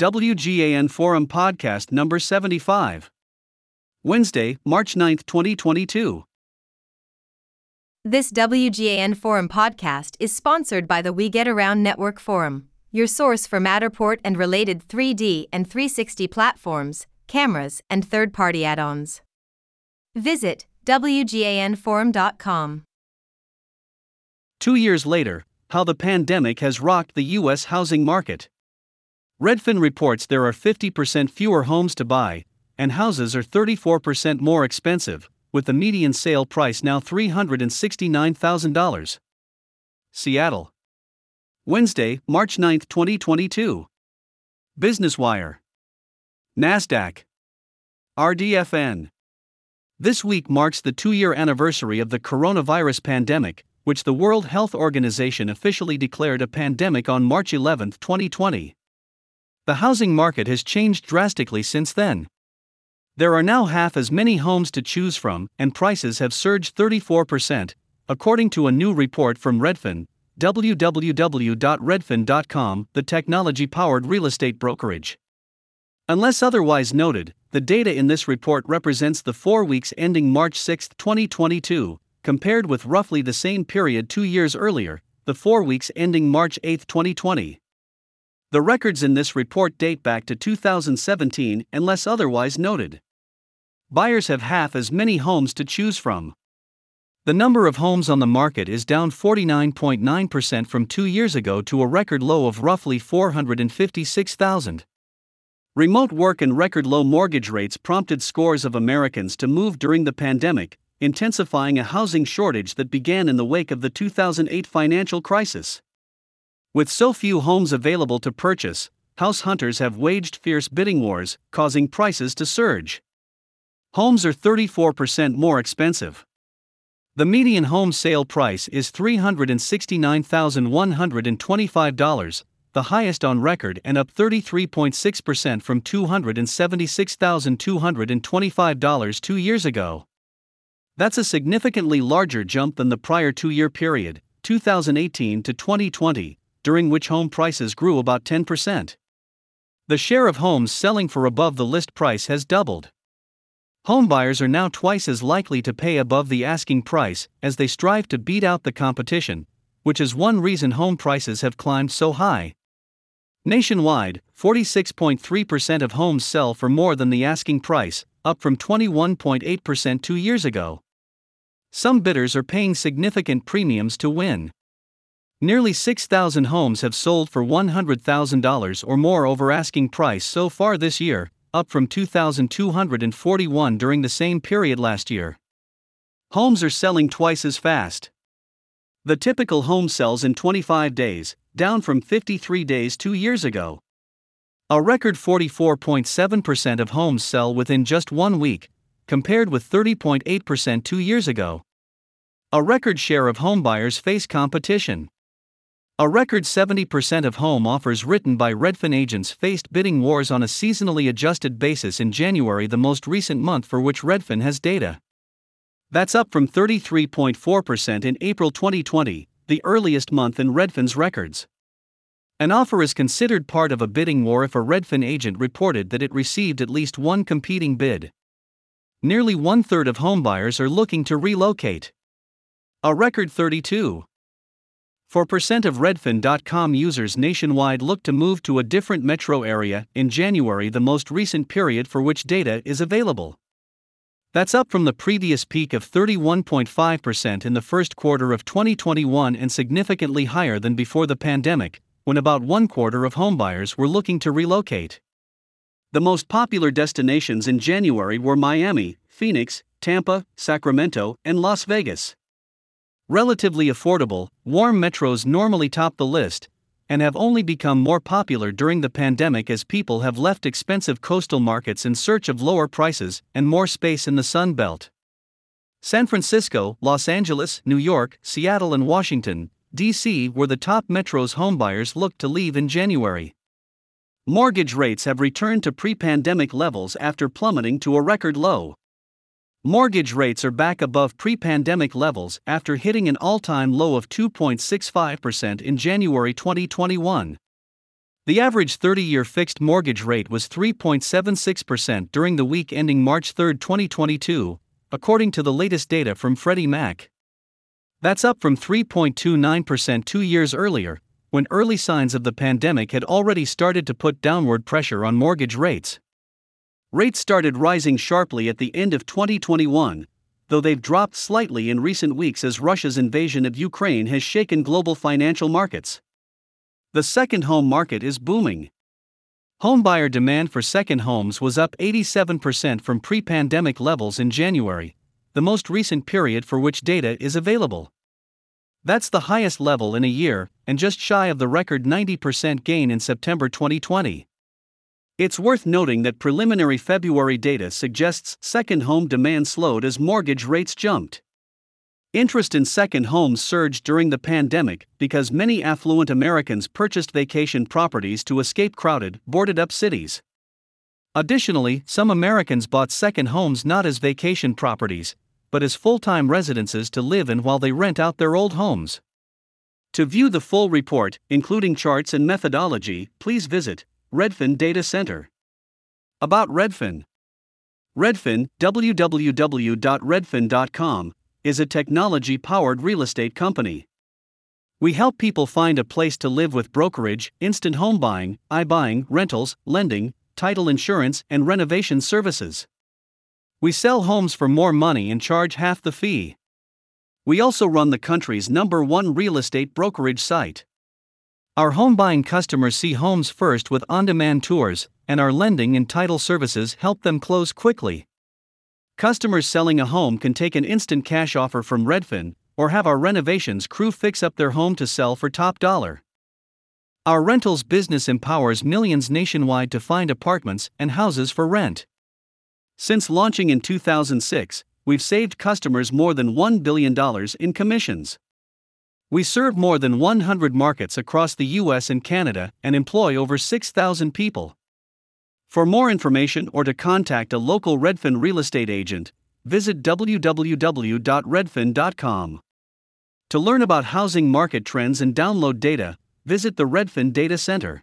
WGAN Forum Podcast number 75. Wednesday, March 9, 2022. This WGAN Forum podcast is sponsored by the We Get Around Network Forum, your source for Matterport and related 3D and 360 platforms, cameras, and third party add ons. Visit WGANForum.com. Two years later, how the pandemic has rocked the U.S. housing market. Redfin reports there are 50% fewer homes to buy, and houses are 34% more expensive, with the median sale price now $369,000. Seattle. Wednesday, March 9, 2022. Business Wire. NASDAQ. RDFN. This week marks the two year anniversary of the coronavirus pandemic, which the World Health Organization officially declared a pandemic on March 11, 2020. The housing market has changed drastically since then. There are now half as many homes to choose from, and prices have surged 34%, according to a new report from Redfin, www.redfin.com, the technology powered real estate brokerage. Unless otherwise noted, the data in this report represents the four weeks ending March 6, 2022, compared with roughly the same period two years earlier, the four weeks ending March 8, 2020. The records in this report date back to 2017 unless otherwise noted. Buyers have half as many homes to choose from. The number of homes on the market is down 49.9% from two years ago to a record low of roughly 456,000. Remote work and record low mortgage rates prompted scores of Americans to move during the pandemic, intensifying a housing shortage that began in the wake of the 2008 financial crisis. With so few homes available to purchase, house hunters have waged fierce bidding wars, causing prices to surge. Homes are 34% more expensive. The median home sale price is $369,125, the highest on record and up 33.6% from $276,225 two years ago. That's a significantly larger jump than the prior two year period, 2018 to 2020, during which home prices grew about 10%. The share of homes selling for above the list price has doubled. Homebuyers are now twice as likely to pay above the asking price as they strive to beat out the competition, which is one reason home prices have climbed so high. Nationwide, 46.3% of homes sell for more than the asking price, up from 21.8% two years ago. Some bidders are paying significant premiums to win. Nearly 6,000 homes have sold for $100,000 or more over asking price so far this year, up from 2,241 during the same period last year. Homes are selling twice as fast. The typical home sells in 25 days, down from 53 days two years ago. A record 44.7% of homes sell within just one week, compared with 30.8% two years ago. A record share of homebuyers face competition. A record 70% of home offers written by Redfin agents faced bidding wars on a seasonally adjusted basis in January, the most recent month for which Redfin has data. That's up from 33.4% in April 2020, the earliest month in Redfin's records. An offer is considered part of a bidding war if a Redfin agent reported that it received at least one competing bid. Nearly one third of homebuyers are looking to relocate. A record 32. 4% of Redfin.com users nationwide look to move to a different metro area in January, the most recent period for which data is available. That's up from the previous peak of 31.5% in the first quarter of 2021 and significantly higher than before the pandemic, when about one quarter of homebuyers were looking to relocate. The most popular destinations in January were Miami, Phoenix, Tampa, Sacramento, and Las Vegas. Relatively affordable, warm metros normally top the list, and have only become more popular during the pandemic as people have left expensive coastal markets in search of lower prices and more space in the Sun Belt. San Francisco, Los Angeles, New York, Seattle, and Washington, D.C. were the top metros homebuyers looked to leave in January. Mortgage rates have returned to pre pandemic levels after plummeting to a record low. Mortgage rates are back above pre pandemic levels after hitting an all time low of 2.65% in January 2021. The average 30 year fixed mortgage rate was 3.76% during the week ending March 3, 2022, according to the latest data from Freddie Mac. That's up from 3.29% two years earlier, when early signs of the pandemic had already started to put downward pressure on mortgage rates. Rates started rising sharply at the end of 2021, though they've dropped slightly in recent weeks as Russia's invasion of Ukraine has shaken global financial markets. The second home market is booming. Homebuyer demand for second homes was up 87% from pre pandemic levels in January, the most recent period for which data is available. That's the highest level in a year, and just shy of the record 90% gain in September 2020. It's worth noting that preliminary February data suggests second home demand slowed as mortgage rates jumped. Interest in second homes surged during the pandemic because many affluent Americans purchased vacation properties to escape crowded, boarded up cities. Additionally, some Americans bought second homes not as vacation properties, but as full time residences to live in while they rent out their old homes. To view the full report, including charts and methodology, please visit Redfin Data Center. About Redfin Redfin, www.redfin.com, is a technology powered real estate company. We help people find a place to live with brokerage, instant home buying, iBuying, rentals, lending, title insurance, and renovation services. We sell homes for more money and charge half the fee. We also run the country's number one real estate brokerage site. Our home buying customers see homes first with on demand tours, and our lending and title services help them close quickly. Customers selling a home can take an instant cash offer from Redfin, or have our renovations crew fix up their home to sell for top dollar. Our rentals business empowers millions nationwide to find apartments and houses for rent. Since launching in 2006, we've saved customers more than $1 billion in commissions. We serve more than 100 markets across the US and Canada and employ over 6,000 people. For more information or to contact a local Redfin real estate agent, visit www.redfin.com. To learn about housing market trends and download data, visit the Redfin Data Center.